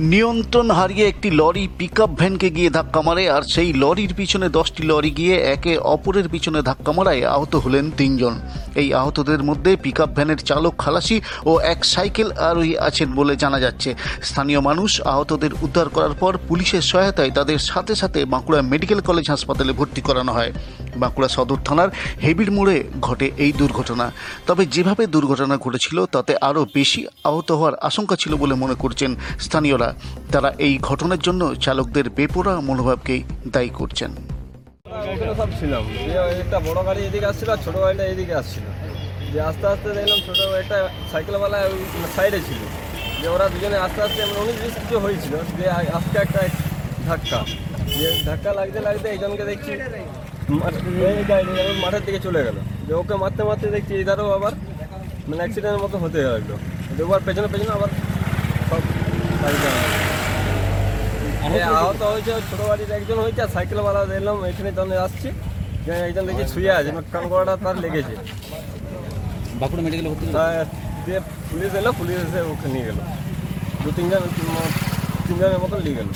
নিয়ন্ত্রণ হারিয়ে একটি লরি পিকআপ ভ্যানকে গিয়ে ধাক্কা মারে, আর সেই লরির পিছনে দশটি লরি গিয়ে একে অপরের পিছনে ধাক্কা মারায় আহত হলেন তিনজন। এই আহতদের মধ্যে পিকআপ ভ্যানের চালক খালাসি ও এক সাইকেল আরোহী আছেন বলে জানা যাচ্ছে। স্থানীয় মানুষ আহতদের উদ্ধার করার পর পুলিশের সহায়তায় তাদের সাথে সাথে বাঁকুড়া মেডিকেল কলেজ হাসপাতালে ভর্তি করানো হয়। বাঁকুড়া সদর থানার হেবির মোড়ে ঘটে এই দুর্ঘটনা। তবে যেভাবে দুর্ঘটনা ঘটেছিল তাতে আরও বেশি আহত হওয়ার আশঙ্কা ছিল বলে মনে করছেন স্থানীয়রা। তারা এই ঘটনার জন্য চালকদের বেপরা মনোভাবকেই দায়ী করছেন। সব ছিলাম একটা বড় গাড়ি এদিকে আসছিল আর ছোটো গাড়িটা এদিকে আসছিল। যে আস্তে আস্তে দেখলাম ছোটো একটা সাইকেলওয়ালা ওই সাইডে ছিল। যে ওরা দুজনে আস্তে আস্তে উনিশ বিশ কিছু হয়েছিল। আ- আজকে একটা ধাক্কা। দিয়ে ধাক্কা লাগতে লাগতে এইজনকে দেখছি মাঠের দিকে চলে গেল। যে ওকে মারতে মারতে দেখছি এধারও আবার মানে অ্যাক্সিডেন্টের মতো হতে লাগল। দুবার পেছনে পেছনে আবার সব আহত হয়েছে ছোট বাড়ির একজন হয়েছে আর সাইকেলওয়ালা দেখলাম এখানে তখন আসছি। যে একজন দেখি শুয়ে আছে কান করাটা তার লেগেছে। বাঁকুড়া মেডিকেলে ভর্তি দিয়ে পুলিশ এলো পুলিশ এসে ওকে নিয়ে গেল। দু তিনজন তিনজনের মতন নিয়ে গেল।